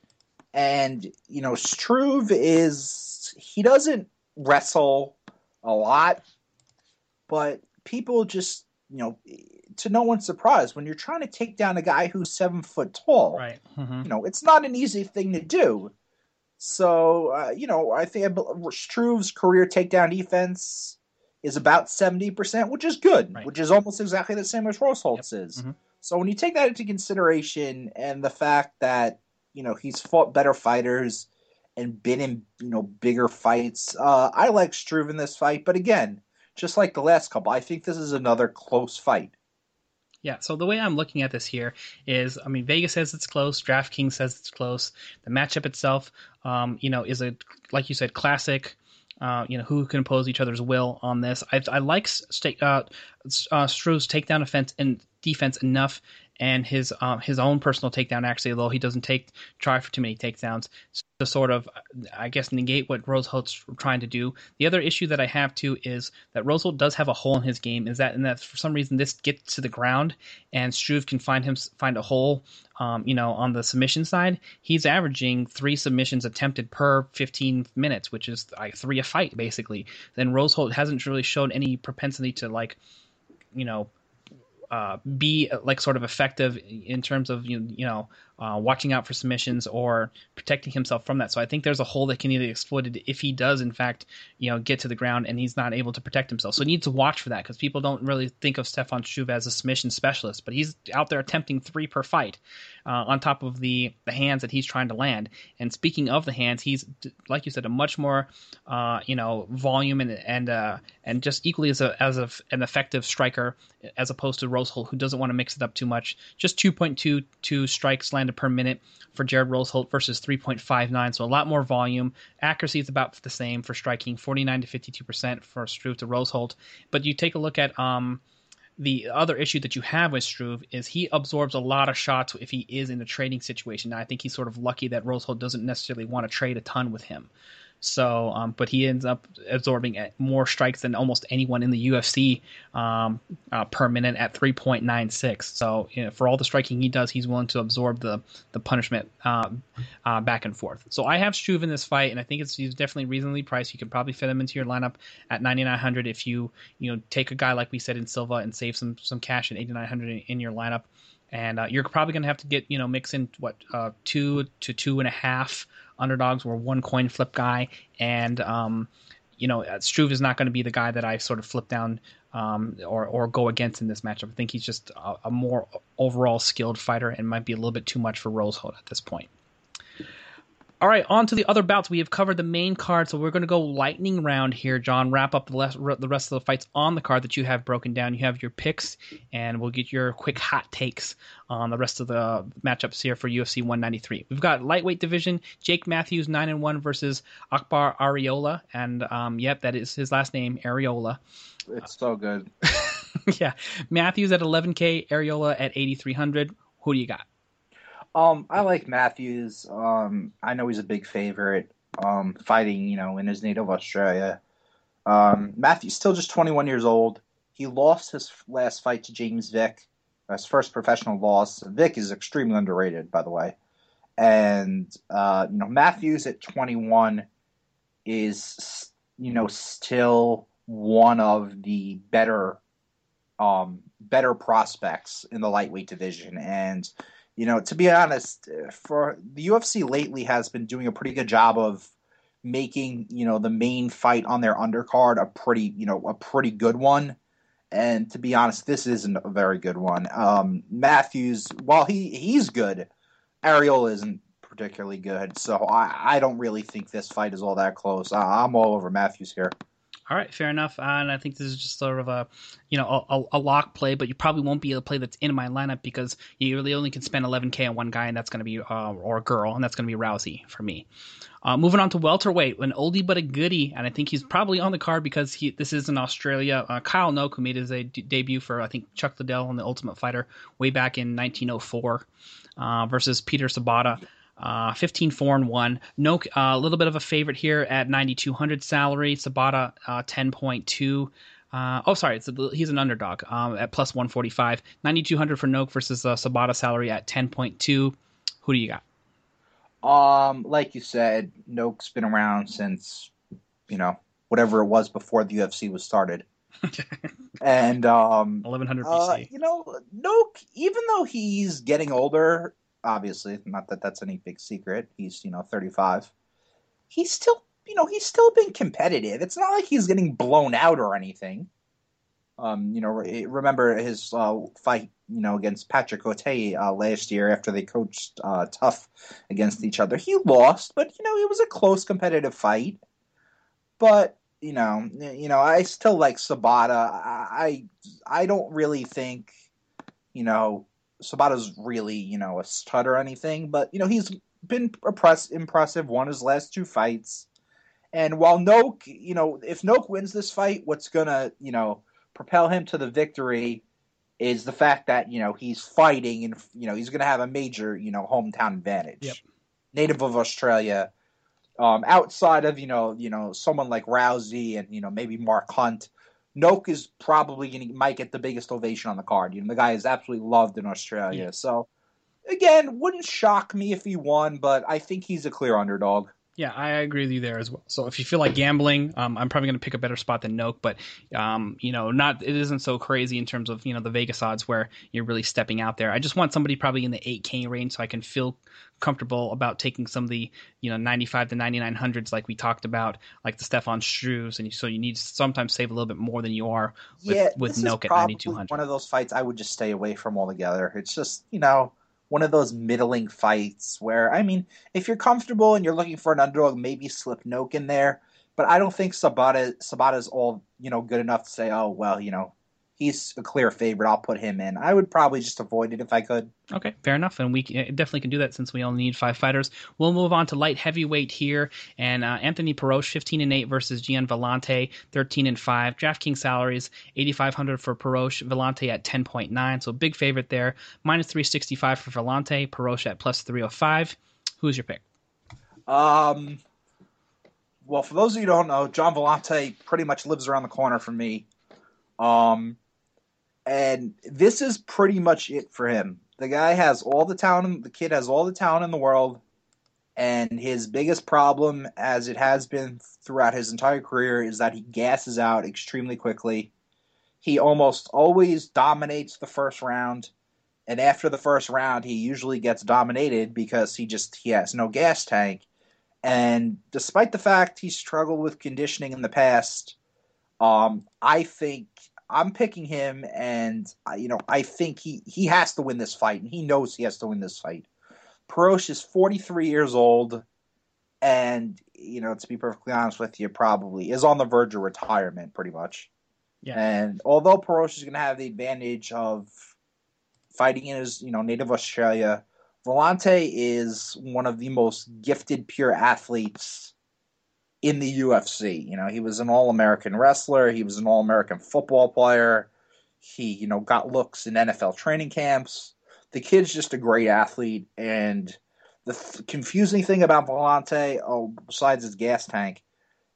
And, you know, Struve is, he doesn't wrestle a lot, but people just, you know, to no one's surprise, when you're trying to take down a guy who's seven foot tall, right. Mm-hmm. you know, it's not an easy thing to do. So, uh, you know, I think Struve's career takedown defense is about 70%, which is good, right. which is almost exactly the same as Rosholt's yep. is. Mm-hmm. So when you take that into consideration and the fact that you know he's fought better fighters and been in you know bigger fights. Uh, I like Struve in this fight, but again, just like the last couple, I think this is another close fight. Yeah, so the way I'm looking at this here is, I mean, Vegas says it's close, DraftKings says it's close. The matchup itself, um, you know, is a like you said, classic. Uh, you know who can oppose each other's will on this. I, I like st- uh, uh, Struve's takedown offense and defense enough and his um, his own personal takedown actually, although he doesn't take try for too many takedowns to sort of I guess negate what Rosholt's trying to do. The other issue that I have too is that Rosholt does have a hole in his game. Is that and that for some reason this gets to the ground and Struve can find him find a hole. Um, you know, on the submission side, he's averaging three submissions attempted per 15 minutes, which is like three a fight basically. Then Rosholt hasn't really shown any propensity to like, you know, uh, be like sort of effective in terms of you, you know uh, watching out for submissions or protecting himself from that. So I think there's a hole that can either be exploited if he does, in fact, you know, get to the ground and he's not able to protect himself. So he needs to watch for that because people don't really think of Stefan Struve as a submission specialist, but he's out there attempting three per fight uh, on top of the the hands that he's trying to land. And speaking of the hands, he's like you said, a much more uh, you know volume and and uh, and just equally as a as a, an effective striker as opposed to Rosholt, who doesn't want to mix it up too much. Just 2.22 strikes landed per minute for Jared Rosholt versus 3.59, so a lot more volume. Accuracy is about the same for striking, 49 to 52 percent for Struve to Rosholt. But you take a look at um, the other issue that you have with Struve is he absorbs a lot of shots if he is in a trading situation. Now, I think he's sort of lucky that Rosholt doesn't necessarily want to trade a ton with him. So, um, but he ends up absorbing more strikes than almost anyone in the UFC um, uh, per minute at 3.96. So, you know, for all the striking he does, he's willing to absorb the the punishment uh, uh, back and forth. So, I have Struve in this fight, and I think it's he's definitely reasonably priced. You can probably fit him into your lineup at 9,900 if you you know take a guy like we said in Silva and save some some cash at 8,900 in your lineup and uh, you're probably going to have to get you know mix in what uh, two to two and a half underdogs were one coin flip guy, and um, you know uh, Struve is not going to be the guy that I sort of flip down um, or or go against in this matchup. I think he's just a, a, more overall skilled fighter and might be a little bit too much for Rosholt at this point. All right, on to the other bouts. We have covered the main card, so we're going to go lightning round here, Jon. Wrap up the rest, the rest of the fights on the card that you have broken down. You have your picks, and we'll get your quick hot takes on the rest of the matchups here for UFC 193. We've got lightweight division: Jake Matthews nine and one versus Akbar Arreola, and um, yep, that is his last name, Arreola. It's so good. yeah, Matthews at 11k, Arreola at 8300. Who do you got? Um, I like Matthews. Um, I know he's a big favorite. Um, fighting, you know, in his native Australia. Um, Matthews still just 21 years old. He lost his last fight to James Vick, his first professional loss. Vick is extremely underrated, by the way. And uh, you know, Matthews at 21 is, you know, still one of the better, um, better prospects in the lightweight division, and you know, to be honest, for the UFC lately has been doing a pretty good job of making you know the main fight on their undercard a pretty you know a pretty good one. And to be honest, this isn't a very good one. Um, Matthews, while he he's good, Ariel isn't particularly good. So I, I don't really think this fight is all that close. I, I'm all over Matthews here. All right, fair enough. Uh, and I think this is just sort of a, you know, a, a, lock play, but you probably won't be able to play that's in my lineup because you really only can spend 11k on one guy, and that's going to be uh, or a girl, and that's going to be Rousey for me. Uh, moving on to welterweight, an oldie but a goodie, and I think he's probably on the card because he this is in Australia. Uh, Kyle Noke, who made his debut for I think Chuck Liddell on the Ultimate Fighter way back in 1904, uh, versus Peter Sobotta. Uh, 15 4 and 1. No, uh, a little bit of a favorite here at 9,200 salary. Sobotta, uh, 10.2. Uh, oh, sorry, a, he's an underdog um, at plus 145. 9,200 for Noke versus uh, Sobotta salary at 10.2. Who do you got? Um, like you said, Noke's been around since, you know, whatever it was before the UFC was started. and um 1100 BC. Uh, you know, Noke, even though he's getting older, obviously, not that that's any big secret. He's, you know, 35. He's still, you know, he's still been competitive. It's not like he's getting blown out or anything. Um, you know, remember his uh, fight, you know, against Patrick Cote uh, last year after they coached uh, TUF against each other. He lost, but you know, it was a close competitive fight. But you know, you know, I still like Sobotta. I I don't really think, you know, Sobotta's really, you know, a stud or anything, but you know he's been impress- impressive. Won his last two fights, and while Noke, you know, if Noke wins this fight, what's gonna, you know, propel him to the victory is the fact that you know he's fighting and you know he's going to have a major you know hometown advantage. Yep. Native of Australia, um, outside of you know you know someone like Rousey and you know maybe Mark Hunt, Noke is probably going to might get the biggest ovation on the card. You know the guy is absolutely loved in Australia. Yeah. So again, wouldn't shock me if he won, but I think he's a clear underdog. Yeah, I agree with you there as well. So if you feel like gambling, um, I'm probably going to pick a better spot than Noke, but um, you know, not it isn't so crazy in terms of you know the Vegas odds where you're really stepping out there. I just want somebody probably in the 8K range so I can feel comfortable about taking some of the you know 95 to 9900s like we talked about, like the Stefan Struves, and you, so you need to sometimes save a little bit more than you are with yeah, with is at 9200. One of those fights I would just stay away from altogether. It's just you know one of those middling fights where I mean, if you're comfortable and you're looking for an underdog, maybe slip Noke in there. But I don't think Sobotta Sobotta's all you know good enough to say, oh well, you know, he's a clear favorite. I'll put him in. I would probably just avoid it if I could. Okay, fair enough, and we definitely can do that since we only need five fighters. We'll move on to light heavyweight here, and uh, Anthony Perosh, fifteen and eight versus Gian Villante, thirteen and five. DraftKings salaries eighty five hundred for Perosh, Villante at ten point nine, so big favorite there. Minus three sixty five for Villante, Perosh at plus three hundred five. Who's your pick? Um, well, for those of you who don't know, John Villante pretty much lives around the corner from me. Um, and this is pretty much it for him. The guy has all the talent. The kid has all the talent in the world, and his biggest problem, as it has been throughout his entire career, is that he gasses out extremely quickly. He almost always dominates the first round, and after the first round, he usually gets dominated because he just he has no gas tank. And despite the fact he struggled with conditioning in the past, um, I think I'm picking him, and uh, you know I think he he has to win this fight, and he knows he has to win this fight. Perosh is 43 years old, and you know to be perfectly honest with you, probably is on the verge of retirement, pretty much. Yeah. And although Perosh is going to have the advantage of fighting in his you know native Australia, Villante is one of the most gifted pure athletes in the UFC. You know, he was an all-American wrestler, he was an all-American football player. He, you know, got looks in NFL training camps. The kid's just a great athlete and the th- confusing thing about Villante, oh, besides his gas tank,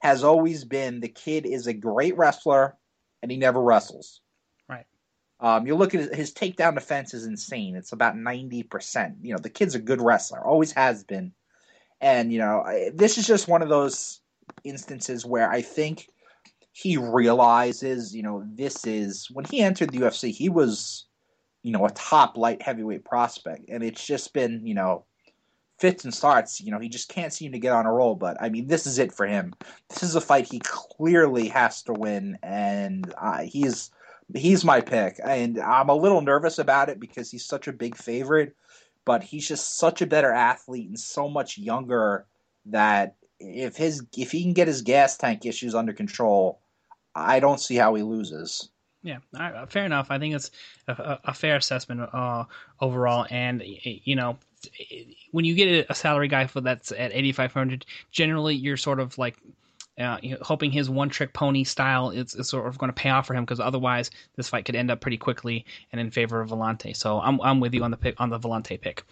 has always been the kid is a great wrestler and he never wrestles. Right. Um, you look at his, his takedown defense is insane. It's about ninety percent. You know, the kid's a good wrestler, always has been. And you know, this is just one of those instances where I think he realizes, you know, this is when he entered the UFC, he was, you know, a top light heavyweight prospect, and it's just been, you know, fits and starts. You know, he just can't seem to get on a roll. But I mean, this is it for him. This is a fight he clearly has to win, and uh, he's he's my pick. And I'm a little nervous about it because he's such a big favorite, but he's just such a better athlete and so much younger that if his if he can get his gas tank issues under control, I don't see how he loses. Yeah, I- fair enough. I think it's a, a, fair assessment uh, overall. And you know, when you get a salary guy for that's at eighty five hundred, generally you're sort of like. Uh, hoping his one trick pony style is, is sort of going to pay off for him because otherwise this fight could end up pretty quickly and in favor of Villante. So I'm I'm with you on the pick on the Villante pick.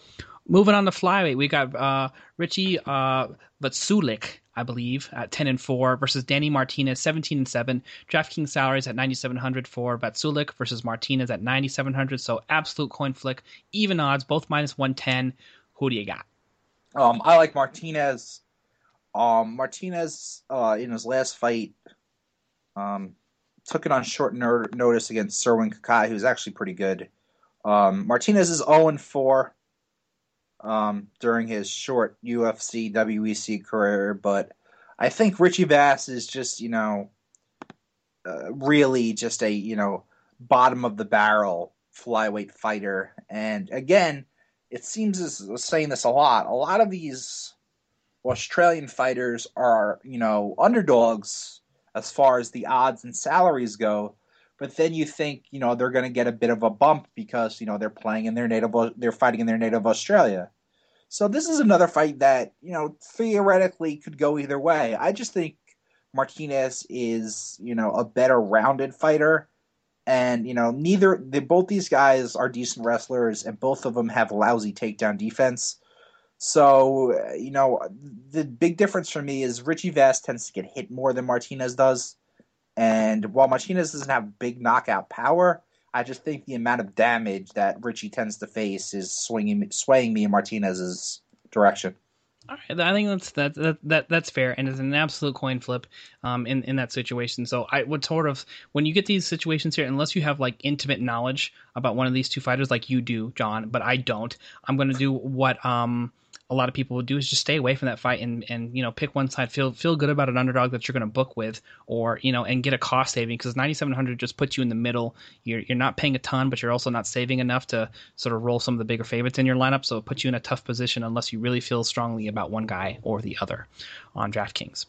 Moving on to flyweight, we got uh, Richie uh, Vaculik, I believe, at ten and four versus Danny Martinez, seventeen and seven. DraftKings salaries at ninety seven hundred for Vaculik versus Martinez at ninety seven hundred. So absolute coin flick, even odds, both minus one ten. Who do you got? Um, I like Martinez. Um, Martinez uh, in his last fight um, took it on short ner- notice against Serwin Kakai, who's actually pretty good. Um, Martinez is 0 and 4 um, during his short UFC WEC career, but I think Richie Bass is just you know uh, really just a you know bottom of the barrel flyweight fighter, and again, it seems as saying this a lot. A lot of these Australian fighters are you know underdogs as far as the odds and salaries go. But then you think, you know, they're going to get a bit of a bump because, you know, they're playing in their native, they're fighting in their native Australia. So this is another fight that, you know, theoretically could go either way. I just think Martinez is, you know, a better rounded fighter. And you know, neither they both these guys are decent wrestlers, and both of them have lousy takedown defense. So you know, the big difference for me is Richie Vest tends to get hit more than Martinez does, and while Martinez doesn't have big knockout power, I just think the amount of damage that Richie tends to face is swinging, swaying me in Martinez's direction. All right, I think that's that, that that that's fair, and it's an absolute coin flip um, in in that situation. So I would sort of when you get these situations here, unless you have like intimate knowledge about one of these two fighters, like you do, Jon, but I don't. I'm going to do what um a lot of people would do is just stay away from that fight and and you know pick one side feel feel good about an underdog that you're going to book with or you know and get a cost saving because 9700 just puts you in the middle you're you're not paying a ton but you're also not saving enough to sort of roll some of the bigger favorites in your lineup so it puts you in a tough position unless you really feel strongly about one guy or the other on DraftKings.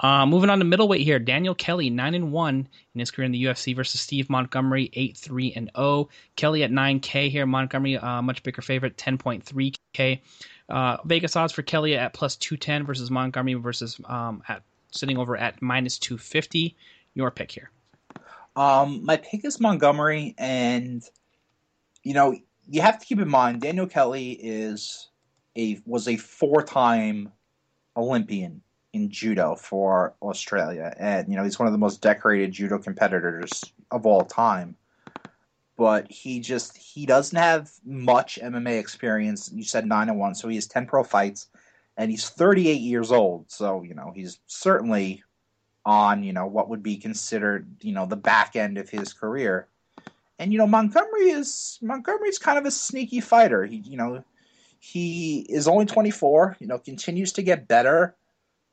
Uh, moving on to middleweight here, Daniel Kelly nine and one in his career in the UFC versus Steve Montgomery eight three and zero. Oh. Kelly at nine K here, Montgomery uh, much bigger favorite ten point three K. Uh, Vegas odds for Kelly at plus 210 versus Montgomery versus um, at sitting over at minus 250. Your pick here. Um, my pick is Montgomery, and you know you have to keep in mind Daniel Kelly is a was a four time Olympian in judo for Australia, and you know he's one of the most decorated judo competitors of all time but he just he doesn't have much MMA experience. You said nine and one, so he has ten pro fights, and he's 38 years old. So you know he's certainly on you know what would be considered you know the back end of his career. And you know Montgomery is Montgomery's kind of a sneaky fighter. He you know he is only 24. You know continues to get better.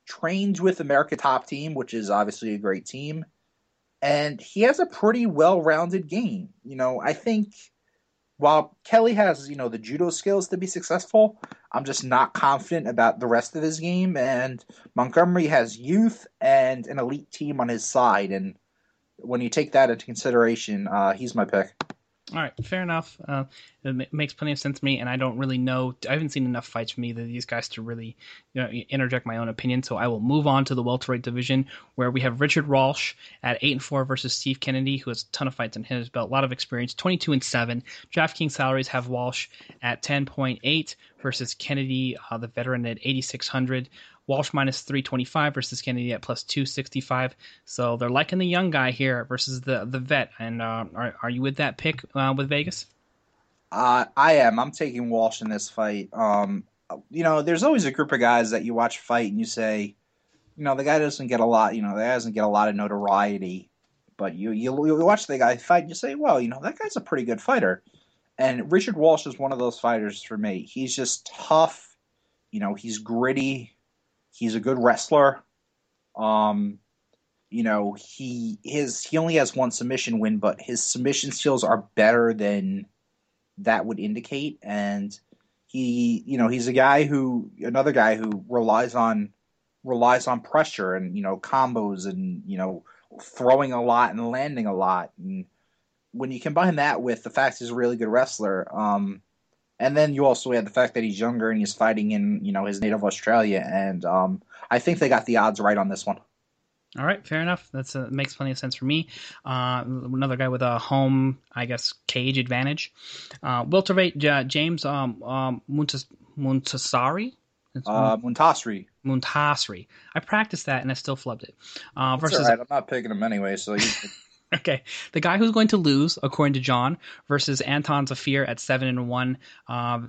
Trains with America Top Team, which is obviously a great team and he has a pretty well-rounded game. You know, I think while Kelly has, you know, the judo skills to be successful, I'm just not confident about the rest of his game and Montgomery has youth and an elite team on his side and when you take that into consideration, uh, he's my pick. All right, fair enough. Uh, it makes plenty of sense to me, and I don't really know. I haven't seen enough fights from either of these guys to really you know, interject my own opinion. So I will move on to the welterweight division, where we have Richard Walsh at eight and four versus Steve Kennedy, who has a ton of fights in his belt, a lot of experience, twenty two and seven. DraftKings salaries have Walsh at ten point eight versus Kennedy, uh, the veteran, at eighty six hundred. Walsh minus 325 versus Kennedy at plus 265. So they're liking the young guy here versus the the vet. And uh, are, are you with that pick uh, with Vegas? Uh, I am. I'm taking Walsh in this fight. Um, you know, there's always a group of guys that you watch fight and you say, you know, the guy doesn't get a lot. You know, the guy doesn't get a lot of notoriety. But you you, you watch the guy fight and you say, well, you know, that guy's a pretty good fighter. And Richard Walsh is one of those fighters for me. He's just tough. You know, he's gritty. He's a good wrestler. Um, you know, he his he only has one submission win, but his submission skills are better than that would indicate. And he, you know, he's a guy who another guy who relies on relies on pressure and you know combos and you know throwing a lot and landing a lot. And when you combine that with the fact he's a really good wrestler, um, and then you also have the fact that he's younger and he's fighting in you know his native Australia, and um, I think they got the odds right on this one. All right, fair enough. That uh, makes plenty of sense for me. Uh, another guy with a home, I guess, cage advantage. Uh, welterweight uh, James um, um, Muntas- Muntasari. Uh, Moontasri. Moontasri. I practiced that and I still flubbed it. Uh, versus, right. I'm not picking him anyway, so. Okay, the guy who's going to lose, according to Jon, versus Anton Zafir at seven and one. Uh,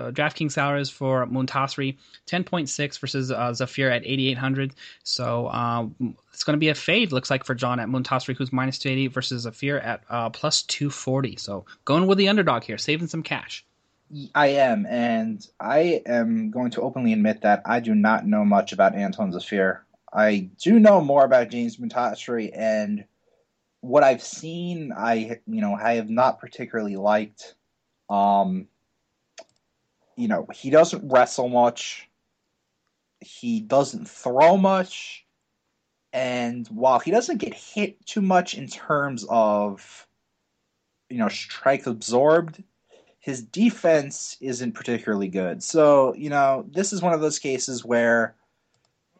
uh, DraftKings salaries for Moontasri, 10.6 versus uh, Zafir at 8,800. So uh, it's going to be a fade, looks like, for Jon at Moontasri, who's minus 280 versus Zafir at uh, plus 240. So going with the underdog here, saving some cash. I am, and I am going to openly admit that I do not know much about Anton Zafir. I do know more about James Moontasri, and what I've seen, I you know I have not particularly liked. Um, you know, he doesn't wrestle much. He doesn't throw much. And while he doesn't get hit too much in terms of, you know, strike absorbed, his defense isn't particularly good. So, you know, this is one of those cases where,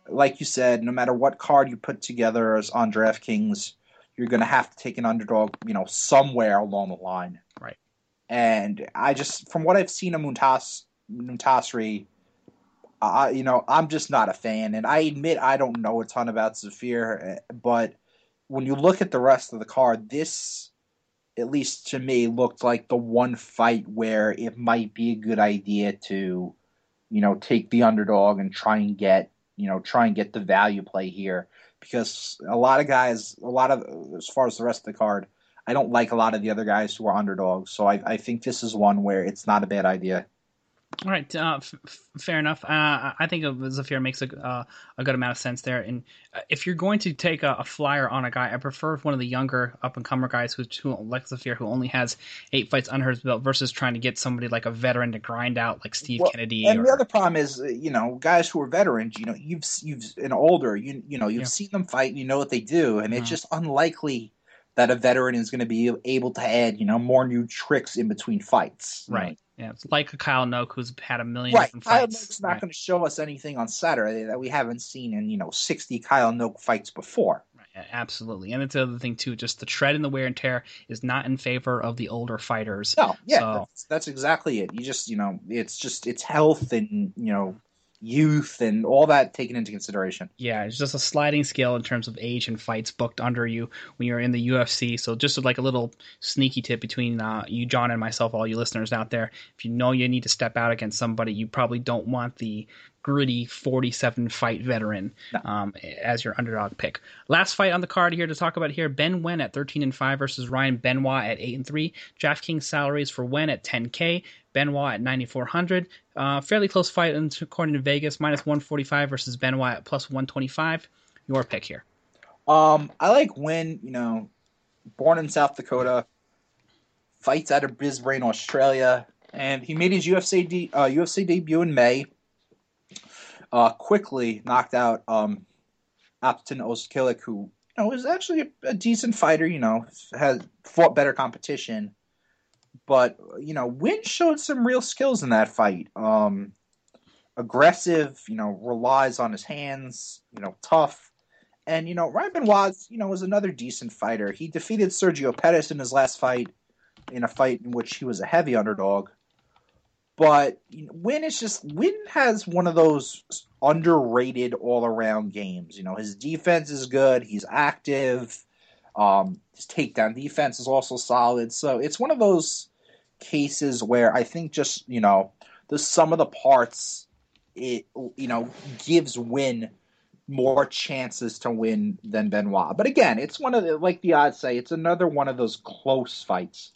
like you said, no matter what card you put together on DraftKings, you're going to have to take an underdog, you know, somewhere along the line. Right. And I just, from what I've seen of Muntas, Moontasri, I, you know, I'm just not a fan. And I admit I don't know a ton about Zafir, but when you look at the rest of the card, this, at least to me, looked like the one fight where it might be a good idea to, you know, take the underdog and try and get, you know, try and get the value play here. Because a lot of guys, a lot of, as far as the rest of the card, I don't like a lot of the other guys who are underdogs. So I, I think this is one where it's not a bad idea. All right, uh, f- fair enough. Uh, I think Zafir makes a uh, a good amount of sense there. And uh, if you're going to take a, a, flyer on a guy, I prefer one of the younger up and comer guys who, who like Zafir, who only has eight fights under his belt, versus trying to get somebody like a veteran to grind out, like Steve well, Kennedy. And or... the other problem is, uh, you know, guys who are veterans, you know, you've you've an older, you you know, you've yeah. seen them fight, and you know what they do, and it's mm. just unlikely that a veteran is going to be able to add, you know, more new tricks in between fights. Right. Yeah, it's like a Kyle Noke who's had a million right. different fights. Kyle Noke's not right. going to show us anything on Saturday that we haven't seen in you know sixty Kyle Noke fights before. Right, absolutely, and it's the other thing too. Just the tread and the wear and tear is not in favor of the older fighters. No, yeah, so. that's, that's exactly it. You just you know, it's just it's health and you know youth and all that taken into consideration. Yeah, it's just a sliding scale in terms of age and fights booked under you when you're in the UFC. So just like a little sneaky tip between uh, you, Jon, and myself, all you listeners out there, if you know you need to step out against somebody, you probably don't want the gritty 47 fight veteran um, as your underdog pick. Last fight on the card here to talk about here: Ben Nguyen at 13 and 5 versus Ryan Benoit at 8 and 3. DraftKings salaries for Nguyen at 10k, Benoit at 9400. Uh, fairly close fight according to Vegas, minus 145 versus Benoit at plus 125. Your pick here. Um, I like Nguyen, You know, born in South Dakota, fights out of Brisbane, Australia, and he made his UFC de- uh, UFC debut in May uh, quickly knocked out um, Apton Ozkilic, who you know, is actually a, a, decent fighter. You know, has fought better competition, but you know, Nguyen showed some real skills in that fight. Um, aggressive, you know, relies on his hands. You know, tough. And you know, Ryan Benoit, you know, was another decent fighter. He defeated Sergio Pettis in his last fight, in a fight in which he was a heavy underdog. But Nguyen is just Nguyen has one of those underrated all around games. You know, his defense is good. He's active. Um, his takedown defense is also solid. So it's one of those cases where I think just you know the sum of the parts it you know gives Nguyen more chances to win than Benoit. But again, it's one of the like the odds say, it's another one of those close fights.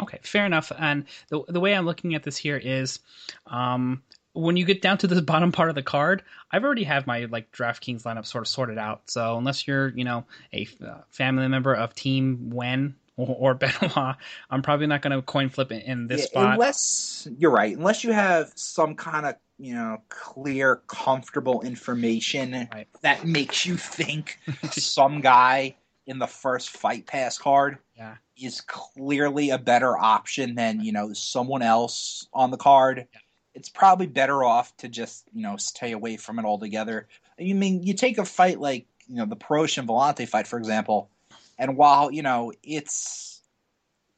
Okay, fair enough. And the the way I'm looking at this here is, um, when you get down to the bottom part of the card, I've already have my like DraftKings lineup sort of sorted out. So unless you're, you know, a uh, family member of Team Nguyen or, or Benoit, I'm probably not going to coin flip in, in this yeah, spot. Unless you're right, unless you have some kind of you know clear, comfortable information right. that makes you think some guy in the first fight pass card yeah. is clearly a better option than you know someone else on the card. Yeah. It's probably better off to just you know stay away from it altogether. You mean you take a fight like you know the Perosh Villante fight for example, and while you know it's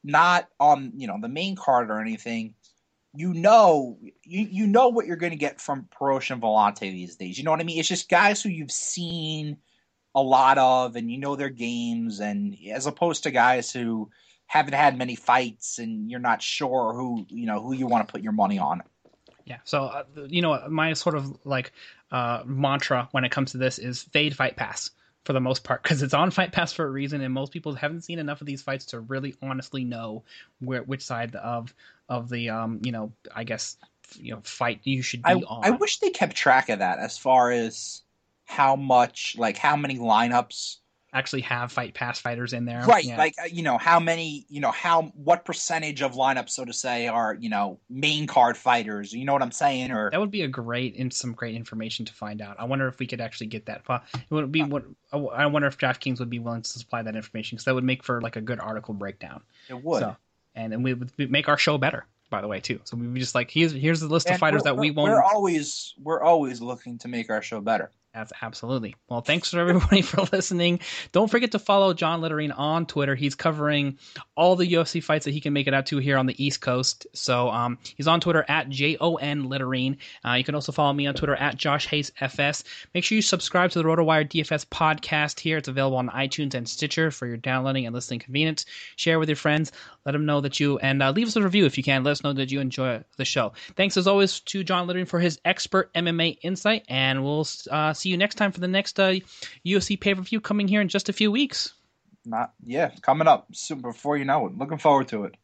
not on you know the main card or anything, you know you, you know what you're going to get from Perosh Villante these days. You know what I mean? It's just guys who you've seen a lot of and you know their games and as opposed to guys who haven't had many fights and you're not sure who you know who you want to put your money on. Yeah so uh, you know my sort of like uh, mantra when it comes to this is fade fight pass for the most part because it's on fight pass for a reason and most people haven't seen enough of these fights to really honestly know where which side of of the um you know i guess you know fight you should be I, on. i wish they kept track of that as far as how much, like how many lineups actually have fight pass fighters in there. Right. Yeah. Like, uh, you know, how many, you know, how, what percentage of lineups, so to say, are, you know, main card fighters? You know what I'm saying? Or that would be a great and some great information to find out. I wonder if we could actually get that. It would be what I wonder if DraftKings would be willing to supply that information because that would make for like a good article breakdown. It would. So, and, then we would make our show better by the way too. So we just like here's here's the list and of fighters that we won't. We're always we're always looking to make our show better. Absolutely. Well, thanks for everybody for listening. Don't forget to follow Jon Litterine on Twitter. He's covering all the UFC fights that he can make it out to here on the East Coast. So um, he's on Twitter at J O N Litterine. Uh, you can also follow me on Twitter at Josh Hayes FS. Make sure you subscribe to the RotoWire DFS podcast here. It's available on iTunes and Stitcher for your downloading and listening convenience. Share with your friends. Let them know that you and uh, leave us a review if you can. Let us know that you enjoy the show. Thanks as always to Jon Litterine for his expert MMA insight, and we'll uh, see you next time for the next uh, UFC pay per view coming here in just a few weeks. Not yeah, coming up soon before you know it. Looking forward to it.